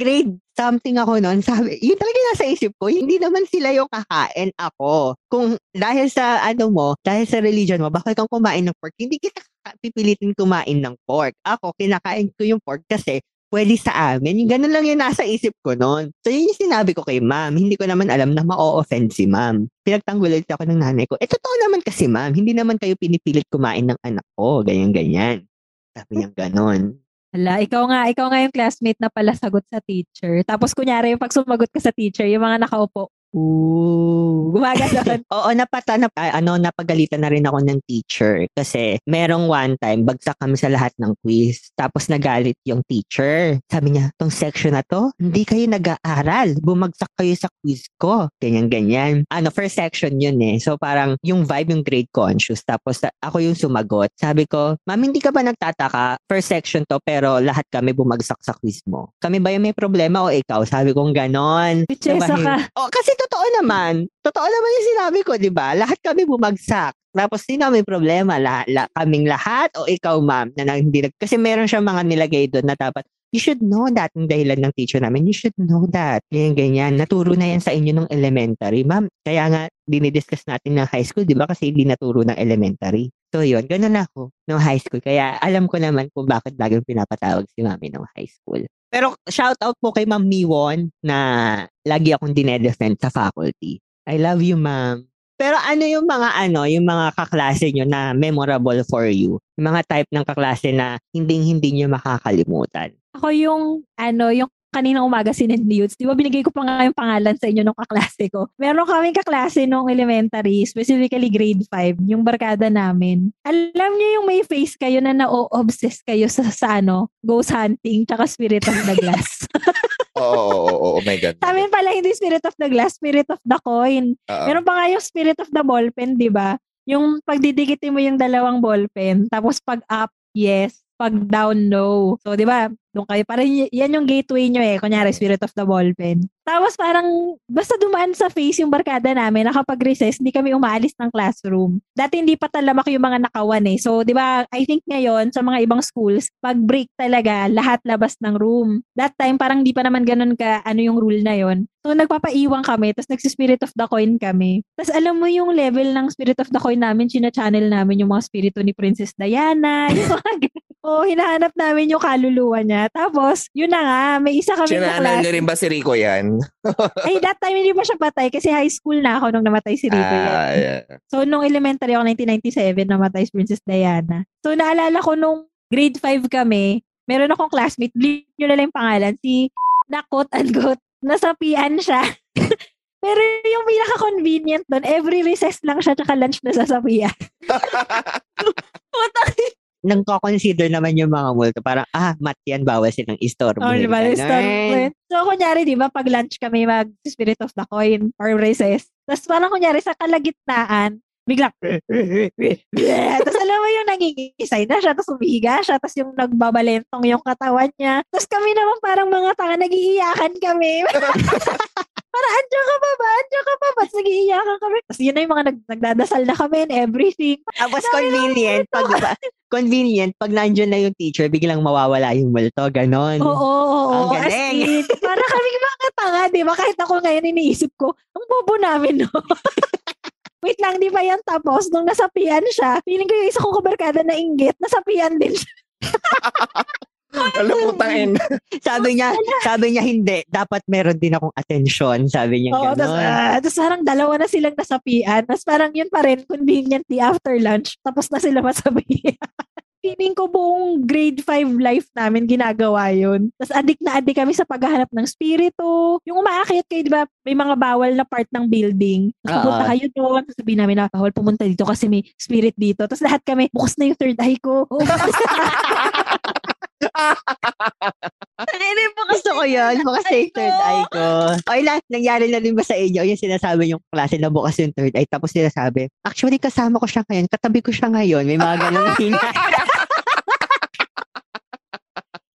Grade something ako noon, sabi, yun talaga nasa isip ko, hindi naman sila yung kakain ako. Kung dahil sa ano mo, dahil sa religion mo, bakit kang kumain ng pork, hindi kita pipilitin kumain ng pork. Ako, kinakain ko yung pork kasi pwede sa amin. Yung ganun lang yung nasa isip ko noon. So, yun yung sinabi ko kay ma'am. Hindi ko naman alam na ma-offend si ma'am. Pinagtanggol ako ng nanay ko. Eh, totoo naman kasi ma'am, hindi naman kayo pinipilit kumain ng anak ko. Ganyan-ganyan. Sabi niya ganon. Hala, ikaw nga, ikaw nga yung classmate na pala sagot sa teacher. Tapos kunyari, pag sumagot ka sa teacher, yung mga nakaupo, ooh, gumaganon. Oo, napata, nap, ah, ano, napagalitan na rin ako ng teacher kasi merong one time, bagsak kami sa lahat ng quiz. Tapos nagalit yung teacher. Sabi niya, tong section na to, hindi kayo nag-aaral. Bumagsak kayo sa quiz ko. Ganyan, ganyan. Ano, first section yun eh. So parang yung vibe, yung grade conscious. Tapos ako yung sumagot. Sabi ko, ma'am, hindi ka ba nagtataka? First section to, pero lahat kami bumagsak sa quiz mo. Kami ba yung may problema o ikaw? Sabi kong ganon. Pichesa Diba, ka. Oh, kasi totoo naman. Totoo naman yung sinabi ko, 'di ba? Lahat kami bumagsak. Tapos sino may problema? La, la, kaming lahat o ikaw, ma'am, na hindi nag... Kasi meron siya mga nilagay doon na dapat, you should know that yung dahilan ng teacher namin. You should know that. Ganyan, ganyan. Naturo na yan sa inyo nung elementary. Ma'am, kaya nga, dinidiscuss natin ng high school, di ba? Kasi hindi naturo ng elementary. So, yun. Ganun ako nung high school. Kaya alam ko naman kung bakit laging pinapatawag si mami nung high school. Pero shout out po kay Ma'am Miwon na lagi akong dinedefend sa faculty. I love you, ma'am. Pero ano yung mga ano, yung mga kaklase nyo na memorable for you? Yung mga type ng kaklase na hindi-hindi nyo makakalimutan. Ako yung, ano, yung kaninang umaga si Nendliuts. Di ba binigay ko pa nga yung pangalan sa inyo nung kaklase ko. Meron kaming kaklase nung elementary, specifically grade 5, yung barkada namin. Alam niyo yung may face kayo na na-obsess kayo sa, sa ano, ghost hunting, tsaka spirit of the glass. Oo, oo, oo, oo, oh my God. sa amin pala hindi spirit of the glass, spirit of the coin. Oo. Meron pa nga yung spirit of the ballpen, di ba? Yung pagdidikitin mo yung dalawang ballpen, tapos pag up, yes, pag down, no. So, di ba, doon kayo, parang yan yung gateway nyo eh, kunyari, spirit of the ballpen. Tapos parang, basta dumaan sa face yung barkada namin, na kapag recess, hindi kami umaalis ng classroom. Dati hindi pa talamak yung mga nakawan eh. So, di ba, I think ngayon, sa mga ibang schools, pag break talaga, lahat labas ng room. That time, parang di pa naman ganun ka, ano yung rule na yon So, nagpapaiwang kami, tapos nagsispirit of the coin kami. Tapos, alam mo yung level ng spirit of the coin namin, china-channel namin yung mga spirito ni Princess Diana, yung. Oo, hinahanap namin yung kaluluwa niya. Tapos, yun na nga, may isa kami Sinanal niyo rin ba si Rico yan? Ay, that time hindi pa siya patay kasi high school na ako nung namatay si Rico. yan. Ah, yeah. So, nung elementary ako, 1997, namatay si Princess Diana. So, naalala ko nung grade 5 kami, meron akong classmate, bleep nyo na lang yung pangalan, si na quote unquote, nasapian siya. Pero yung pinaka-convenient doon, every recess lang siya tsaka lunch na sasapian. Putang Nang consider naman yung mga multo, parang, ah, mat yan, bawal silang istorbo. Oh, di ba? Start So, kunyari, di ba, pag lunch kami mag Spirit of the Coin or recess. Tapos parang kunyari, sa kalagitnaan, biglang, tapos alam mo yung nangingisay na siya, tapos umihiga siya, tapos yung nagbabalentong yung katawan niya. Tapos kami naman parang mga tanga, nagiiyakan kami. parang, andyan ka pa ba? Andyan ka pa ba? Tapos nagiiyakan kami. Tapos yun na yung mga nag, nagdadasal na kami and everything. Tapos convenient, pag, convenient, pag nandyan na yung teacher, biglang mawawala yung multo, ganon. Oo, oo, oo. Ang galing. in, para kami mga tanga, di ba? Kahit ako ngayon iniisip ko, ang bobo namin, no? Wait lang, di ba yan tapos? Nung nasapian siya, feeling ko yung isa kong kabarkada na inggit, nasapian din siya. Alam mo, tangin. Sabi niya, sabi niya hindi. Dapat meron din akong atensyon. Sabi niya Oo, tapos, gano'n. ah, tapos parang dalawa na silang nasapian. Tapos parang yun pa rin, conveniently after lunch, tapos na sila masabihan. Feeling ko buong grade 5 life namin ginagawa yun. Tapos adik na adik kami sa paghahanap ng spirito. Yung umaakyat kayo, di ba, may mga bawal na part ng building. Tapos Oo. pupunta kayo doon. Tapos sabihin namin na, bawal pumunta dito kasi may spirit dito. Tapos lahat kami, bukas na yung third eye ko. Na. Hindi po Gusto ko yun. Bukas na yung third eye ko. O ilan, nangyari na din ba sa inyo? Yung sinasabi yung klase na bukas yung third eye. Tapos sinasabi, actually kasama ko siya ngayon. Katabi ko siya ngayon. May mga ganong hina.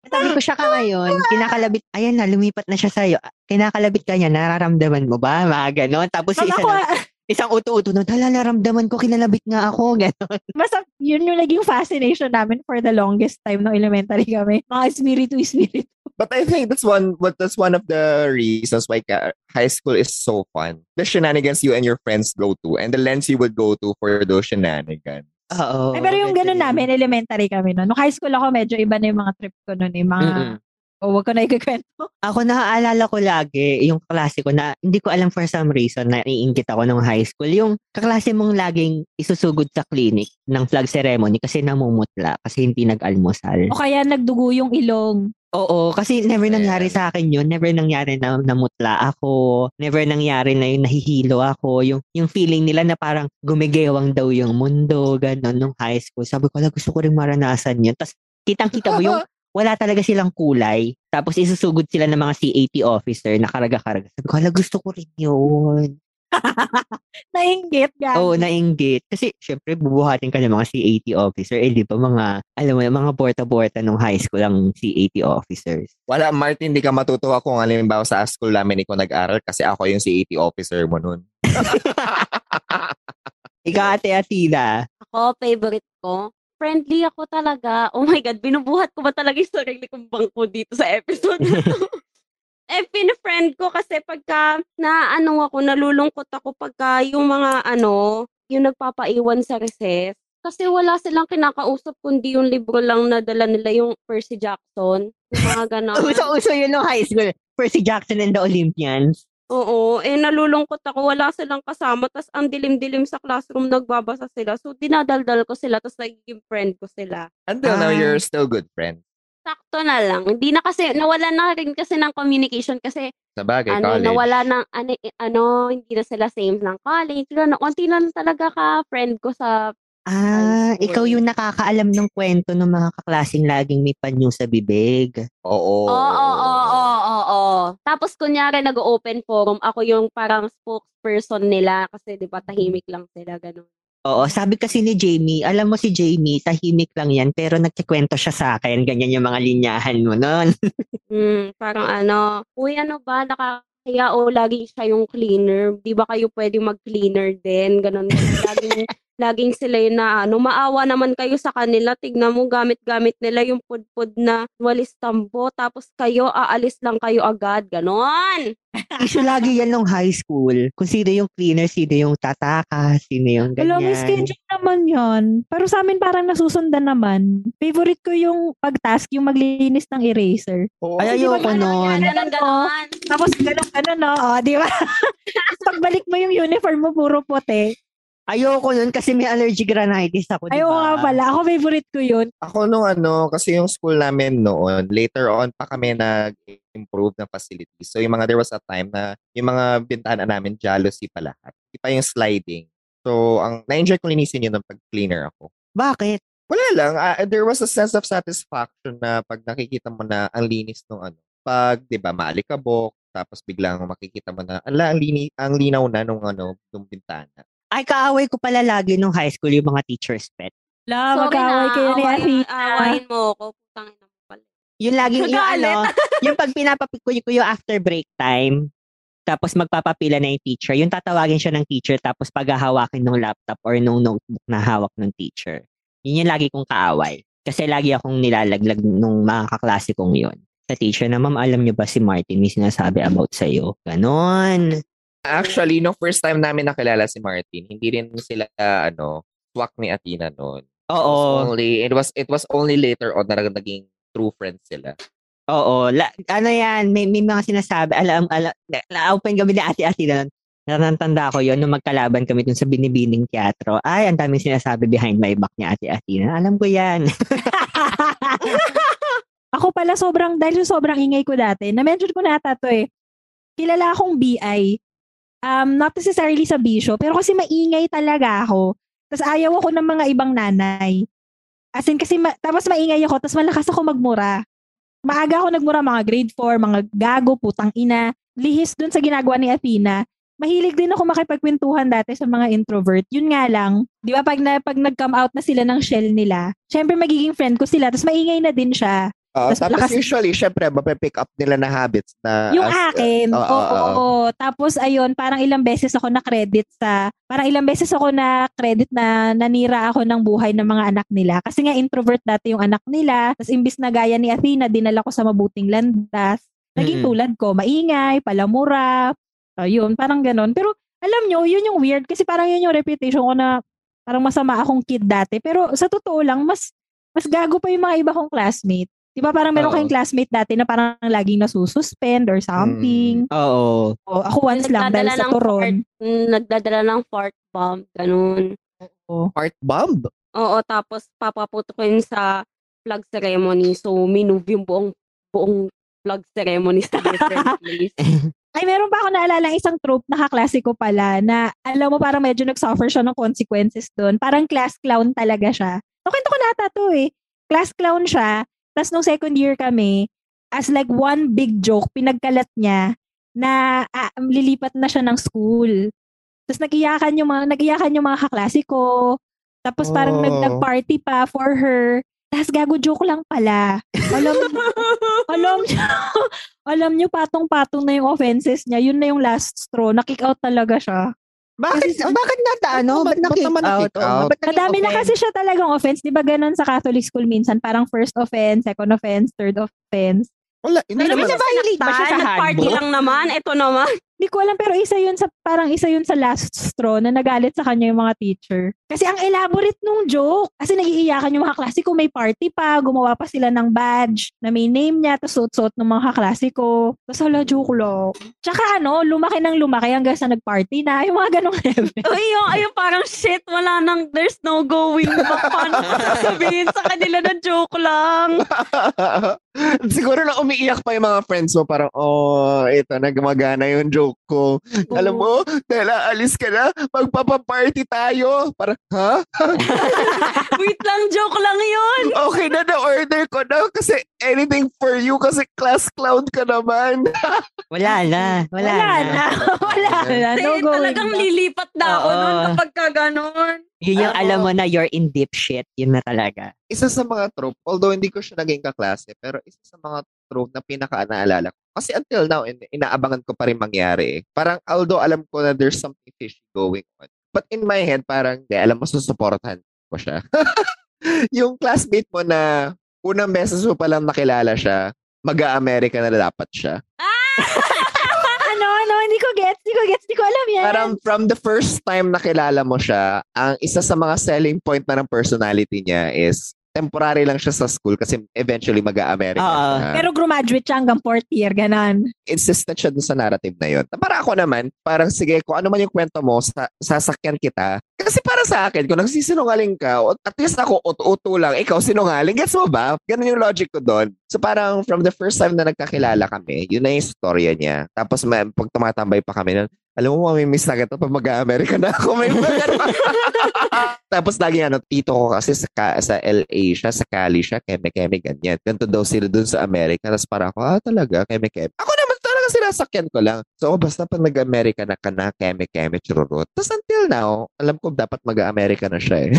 Katabi ko siya ka ngayon. Kinakalabit, ayan na, lumipat na siya sa'yo. Kinakalabit ka niya, nararamdaman mo ba? Mga ganon. Tapos isa na, isang uto-uto na, hala, naramdaman ko, kinalabit nga ako. Ganon. basta yun yung naging fascination namin for the longest time nung elementary kami. Mga spiritu spiritu. But I think that's one but that's one of the reasons why ka- high school is so fun. The shenanigans you and your friends go to and the lengths you would go to for those shenanigans. Oo. Ay, pero yung ganun namin, elementary kami noon. Nung high school ako, medyo iba na yung mga trip ko noon. Yung mga, Mm-mm. O wag ko na ikikwento. Ako naaalala ko lagi yung kaklase ko na hindi ko alam for some reason na iingit ako nung high school. Yung kaklase mong laging isusugod sa clinic ng flag ceremony kasi namumutla kasi hindi nag-almusal. O kaya nagdugo yung ilong. Oo, kasi never nangyari sa akin yun. Never nangyari na namutla ako. Never nangyari na yung nahihilo ako. Yung, yung feeling nila na parang gumigewang daw yung mundo, gano'n, nung high school. Sabi ko, "Ala, gusto ko rin maranasan yun. Tapos, kitang-kita mo yung wala talaga silang kulay. Tapos, isusugod sila ng mga C80 officer na karaga-karaga. Sabi ko, "Ala, gusto ko rin yun. Nainggit, gag. Oo, nainggit. Kasi, syempre, bubuhatin ka ng mga C80 officer. Eh, di ba, mga, alam mo, mga borta-borta nung high school ang C80 officers. Wala, Martin, hindi ka matutuwa kung halimbawa sa school namin ikaw nag-aral kasi ako yung CAT officer mo nun. Ikaw, Ate Atila. Ako, favorite ko. Friendly ako talaga. Oh my God, binubuhat ko ba talaga yung sarili kong bangko dito sa episode na to? eh, pin-friend ko kasi pagka na ano ako, nalulungkot ako pagka yung mga ano, yung nagpapaiwan sa recess. Kasi wala silang kinakausap kundi yung libro lang na dala nila yung Percy Jackson. Yung mga ganon. Uso-uso yun nung high school. Percy Jackson and the Olympians. Oo, eh nalulungkot ako, wala silang kasama, tas ang dilim-dilim sa classroom, nagbabasa sila. So, dinadaldal ko sila, tas nagiging friend ko sila. Until now, Ah. you're still good friends. Sakto na lang. Hindi na kasi, nawala na rin kasi ng communication kasi, Sa bagay, ano, college. nawala ng, ano, eh, ano, hindi na sila same ng college. Ano, konti lang talaga ka, friend ko sa, Ah, ikaw yung nakakaalam ng kwento ng mga kaklasing laging may panyo sa bibig. Oo. oo, oo, oo, oo. Tapos, kunyari, nag-open forum, ako yung parang spokesperson nila kasi, di ba, tahimik lang sila, ganun. Oo, sabi kasi ni Jamie, alam mo si Jamie, tahimik lang yan, pero nagkikwento siya sa akin. Ganyan yung mga linyahan mo nun. Hmm, parang ano, uy, ano ba, nakakaya o laging siya yung cleaner. Di ba kayo pwede mag-cleaner din? Ganon. laging, laging sila yung na, ano, maawa naman kayo sa kanila. Tignan mo, gamit-gamit nila yung pudpud na walis tambo. Tapos kayo, aalis lang kayo agad. Ganon. Issue lagi yan nung high school. Kung sino yung cleaner, sino yung tataka, sino yung Wala, may ganyan. schedule naman yon. Pero sa amin parang nasusundan naman. Favorite ko yung pag-task, yung maglinis ng eraser. Oo. Ay, ayoko ganon nun. Ganon, ano, ganon. Tapos ganun, ganun, no? O, di ba? Tapos pagbalik mo yung uniform mo, puro puti. Ayoko nun kasi may allergic rhinitis ako, di Ayaw nga pala. Ako favorite ko yun. Ako nung ano, kasi yung school namin noon, later on pa kami nag-improve ng facilities. So yung mga, there was a time na yung mga bintana namin, jealousy pa lahat. Hindi pa yung sliding. So, ang na-enjoy ko linisin yun ng pag-cleaner ako. Bakit? Wala lang. ah, there was a sense of satisfaction na pag nakikita mo na ang linis ng ano. Pag, di ba, maalikabok, tapos biglang makikita mo na, ala, ang, lini, ang linaw na nung ano, nung bintana. Ay, kaaway ko pala lagi nung high school yung mga teacher's pet. La, Sorry mag-away na, kayo ni awayin, Athena. awayin mo ako. Putang ina mo pala. Yung laging, yung ano, yung pag pinapapik ko ko yung after break time, tapos magpapapila na yung teacher, yung tatawagin siya ng teacher, tapos paghahawakin ng laptop or ng notebook na hawak ng teacher. Yun yung lagi kong kaaway. Kasi lagi akong nilalaglag nung mga kaklase kong yun. Sa teacher na, ma'am, alam niyo ba si Martin may sinasabi about sa'yo? Ganon. Actually, no first time namin nakilala si Martin, hindi rin sila, ano, swak ni Athena noon. Oo. only, it was, it was only later on na naging true friends sila. Oo. La, ano yan, may, may mga sinasabi, alam, alam, na-open kami ni ate-ate na Natantanda ko yon nung magkalaban kami dun sa Binibining Teatro. Ay, ang daming sinasabi behind my back ni Ate Athena. Alam ko yan. Ako pala sobrang, dahil sobrang ingay ko dati, na-mention ko na ata to eh. Kilala akong BI. Um, not necessarily sa bisyo, pero kasi maingay talaga ako. Tapos ayaw ako ng mga ibang nanay. As in, kasi, ma- tapos maingay ako, tapos malakas ako magmura. Maaga ako nagmura, mga grade 4, mga gago, putang ina. Lihis dun sa ginagawa ni Athena mahilig din ako makipagkwentuhan dati sa mga introvert. Yun nga lang, di ba pag, na, pag nag-come out na sila ng shell nila, syempre magiging friend ko sila, tapos maingay na din siya. Oo, Tas tapos lakas- usually, syempre, mapipick up nila na habits na... Yung as- akin, oo, oo, oo, oo. Tapos ayun, parang ilang beses ako na credit sa, parang ilang beses ako na credit na nanira ako ng buhay ng mga anak nila. Kasi nga introvert dati yung anak nila. Tapos imbis na gaya ni Athena, dinala ko sa mabuting landas. Naging Mm-mm. tulad ko, maingay, palamura, ayun, parang ganon. Pero alam nyo, yun yung weird kasi parang yun yung reputation ko na parang masama akong kid dati. Pero sa totoo lang, mas mas gago pa yung mga iba kong classmate. Di ba parang meron Oo. kayong classmate dati na parang laging nasususpend or something. Oo. O, ako once lang dahil sa ng turon. fart, mm, nagdadala ng fart bomb, ganun. Heart bomb? Oo, tapos papaputukin sa flag ceremony. So, minove yung buong, buong flag ceremony sa different place. Ay, meron pa ako naalala isang trope na kaklasiko pala na alam mo parang medyo nag-suffer siya ng consequences doon. Parang class clown talaga siya. Nakwento ko na ata to eh. Class clown siya. Tapos nung second year kami, as like one big joke, pinagkalat niya na ah, lilipat na siya ng school. Tapos nag-iyakan yung mga, nag-iyakan yung mga kaklasiko. Tapos parang nag, Oh. nag-party pa for her. Tapos gago joke lang pala. Alam alam niyo, alam niyo patong-patong na yung offenses niya. Yun na yung last straw. Nakick out talaga siya. Bakit, bakit nata, ano? Ba't na-kick naman out? Oo, out? ba't Madami na kasi siya talagang offense. Di ba ganun sa Catholic school minsan? Parang first offense, second offense, third offense. Wala, hindi Pero naman. ba hilig ba siya sa handbook? lang naman. Ito naman. Hindi ko alam pero isa yun sa parang isa yun sa last straw na nagalit sa kanya yung mga teacher. Kasi ang elaborate nung joke. Kasi nagiiyakan yung mga klase ko, may party pa, gumawa pa sila ng badge na may name niya, tapos suot-suot ng mga kaklase ko. Tapos hala, joke lang. Tsaka ano, lumaki ng lumaki hanggang sa nag-party na, yung mga ganong level. Uy, yung, ayun, parang shit, wala nang, there's no going back. Paano ko sasabihin sa kanila na joke lang? Siguro na umiiyak pa yung mga friends mo. Parang, oh, ito, nagmagana yung joke ko. Alam mo, dahil aalis ka na, magpapaparty tayo. Parang, ha? Wait lang, joke lang yun. Okay na, na-order ko na kasi anything for you kasi class clown ka naman. Wala na. Wala, Wala na. na. Wala na. No going talagang back. lilipat na ako Oo. nun kapag ka ganun. Yun yung Oo. alam mo na you're in deep shit. Yun na talaga. Isa sa mga trope, although hindi ko siya naging kaklase, pero isa sa mga trope na pinaka-naalala ko. Kasi until now, in- inaabangan ko pa rin mangyari. eh. Parang although alam ko na there's something fishy going on. But in my head, parang, di, alam mo, susuportahan ko siya. yung classmate mo na unang beses mo palang nakilala siya, mag-a-America na dapat siya. ano, ano, hindi ko gets, hindi ko gets, hindi ko alam yan. Parang from the first time nakilala mo siya, ang isa sa mga selling point na ng personality niya is temporary lang siya sa school kasi eventually mag-a-America siya. Pero graduate siya hanggang fourth year, ganon. insistent siya dun sa narrative na yun. Para ako naman, parang sige, kung ano man yung kwento mo, sa, sasakyan kita. Kasi para sa akin, kung nagsisinungaling ka, at least ako, uto-uto lang, ikaw sinungaling, gets mo ba? Ganun yung logic ko doon. So parang from the first time na nagkakilala kami, yun na yung storya niya. Tapos may, pag tumatambay pa kami alam mo, mamimiss na kita pag mag-America na ako. May. Tapos lagi ano, tito ko kasi sa, ka- sa LA siya, sa Cali siya, keme-keme, ganyan. Ganito daw sila dun sa Amerika. Tapos para ako, ah talaga, keme-keme. Ako naman talaga sinasakyan ko lang. So basta pag nag-America na ka na, keme-keme, chururut. Tapos until now, alam ko dapat mag-America na siya eh.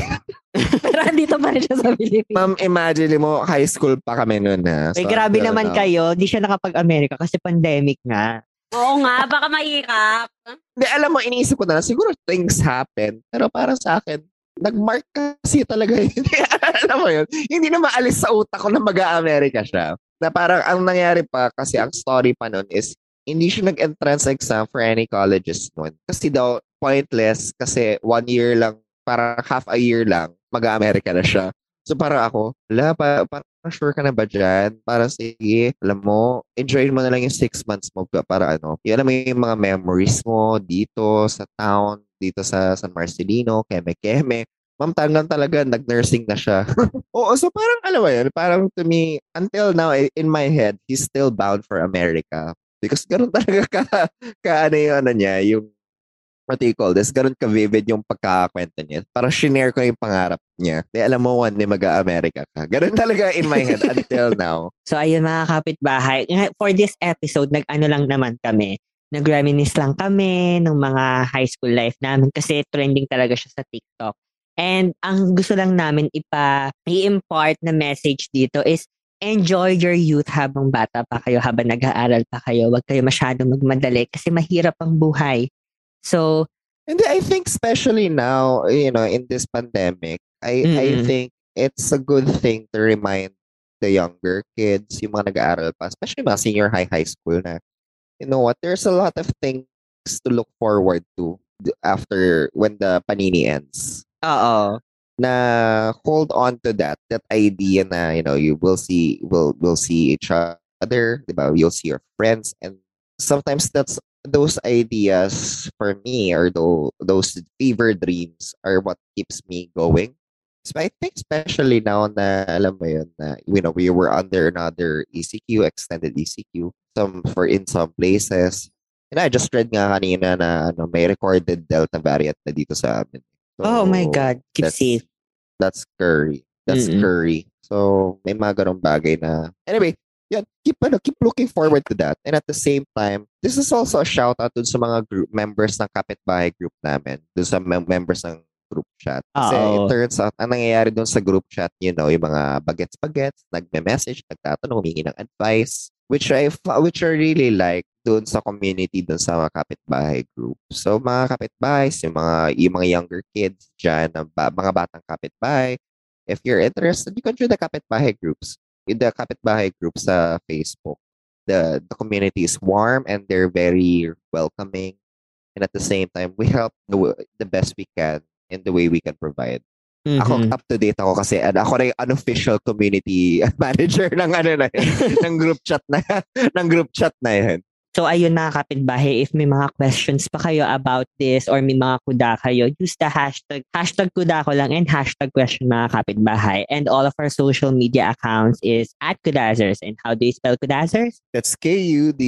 Pero andito pa rin siya sa Pilipinas. Ma'am, imagine mo, high school pa kami noon na. Ay, grabe naman kayo. Di siya nakapag-America kasi pandemic nga. Oo nga, baka mahirap. Hindi, alam mo, iniisip ko na siguro things happen. Pero parang sa akin, nag-mark kasi talaga yun. alam mo yun? Hindi na maalis sa utak ko na mag-a-America siya. Na parang ang nangyari pa, kasi ang story pa nun is, hindi siya nag-entrance exam for any colleges nun. Kasi daw, pointless, kasi one year lang, parang half a year lang, mag-a-America na siya. So parang ako, wala, pa, parang sure ka na ba dyan? Para sige, alam mo, enjoy mo na lang yung six months mo pa- para ano, yung alam mo yung mga memories mo dito sa town, dito sa San Marcelino, Keme-Keme. Ma'am Tangan talaga, nag-nursing na siya. Oo, so parang alam mo yun, parang to me, until now, in my head, he's still bound for America. Because ganun talaga ka, ka ano yung ano niya, yung what do you call this? Ganun ka-vivid yung pagkakakwento niya. Parang shinare ko yung pangarap niya. Di alam mo, one day mag-America ka. Ganun talaga in my head until now. So ayun mga kapitbahay, for this episode, nag-ano lang naman kami, nag-reminisce lang kami ng mga high school life namin kasi trending talaga siya sa TikTok. And ang gusto lang namin ipa i-impart na message dito is enjoy your youth habang bata pa kayo, habang nag-aaral pa kayo. Huwag kayo masyadong magmadali kasi mahirap ang buhay. So, And I think especially now, you know, in this pandemic, I I Mm-mm. think it's a good thing to remind the younger kids, yung mga nag-aaral pa, especially mga senior high high school na, you know what, there's a lot of things to look forward to after when the panini ends. oo. Na hold on to that, that idea na, you know, you will see, will will see each other, di ba? You'll see your friends and sometimes that's those ideas for me or those, those fever dreams are what keeps me going. So I think especially now na alam mo yun na you know we were under another ECQ extended ECQ some for in some places and I just read nga kanina na ano may recorded Delta variant na dito sa amin. oh my So, God, keep that's- safe. That's scary. That's Mm-mm. scary. So, may mga ganong bagay na... Anyway, yan, keep, ano, keep looking forward to that. And at the same time, this is also a shout out dun sa mga group members ng kapitbahay group namin. Dun sa mem- members ng group chat. Kasi Oo. it turns out, ang nangyayari dun sa group chat, you know, yung mga bagets-bagets, nagme-message, nagtatanong, humingi ng advice, which I, which I really like dun sa community, dun sa mga kapitbahay group. So, mga kapitbahay, yung mga, yung mga younger kids dyan, mga batang kapitbahay, if you're interested, you can join the kapitbahay groups. In the kapitbahay group sa Facebook, the, the community is warm and they're very welcoming. And at the same time, we help the, the best we can in the way we can provide. Ako, Mhm. up to date ako kasi ano, ako na yung unofficial community manager ng ano na ng group chat na ng group chat na yun. So ayun mga kapitbahay, if may mga questions pa kayo about this or may mga kuda kayo, use the hashtag, hashtag kuda ko lang and hashtag question mga kapitbahay. And all of our social media accounts is at kudazers. And how do you spell kudazers? That's K-U-D-A-Z-Z-E-R-S.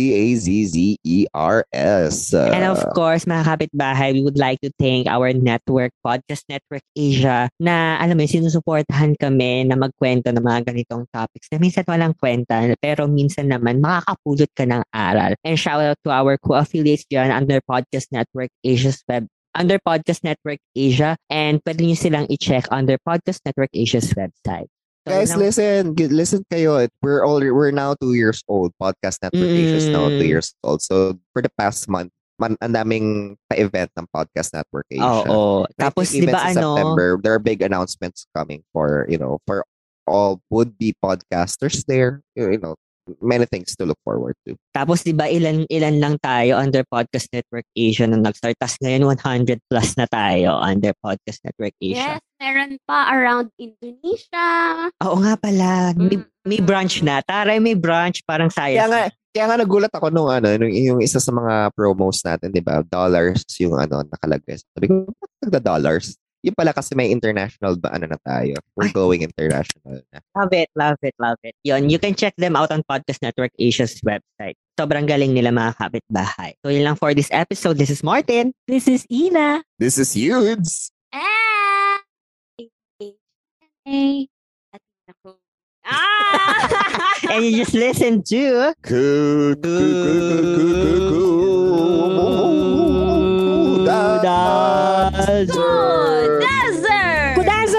And of course, mga kapitbahay, we would like to thank our network, Podcast Network Asia, na alam mo, yun, sinusuportahan kami na magkwento ng mga ganitong topics na minsan walang kwenta, pero minsan naman makakapulot ka ng aral. And shout out to our co-affiliates dyan under Podcast Network Asia's web under Podcast Network Asia and pwede nyo silang i-check under Podcast Network Asia's website. So, Guys, ang- listen, listen kayo. We're already we're now two years old. Podcast Network Asia is now two Mm. years old. So for the past month, man, ang daming pa-event ng Podcast Network Asia. Oo. I Tapos, di ba ano, September, there are big announcements coming for, you know, for all would-be podcasters there. You know, many things to look forward to. Tapos 'di ba ilan ilan lang tayo under Podcast Network Asia nung nag-start. Tapos ngayon 100 plus na tayo under Podcast Network Asia. Yes, meron pa around Indonesia. Oo nga pala. May, may branch na. Taray may branch parang Kaya science. nga, kaya nga nagulat ako nung ano, nung, yung isa sa mga promos natin, di ba? Dollars yung ano, nakalagay. Sabi ko, bakit nagda-dollars? Yung pala kasi may international ba ano na tayo. We're going international na. Love it, love it, love it. Yun, you can check them out on Podcast Network Asia's website. Sobrang galing nila mga kapitbahay. So yun lang for this episode. This is Martin. This is Ina. This is at ako. Ah! And you just listen to... Good, good, good, good, good, good,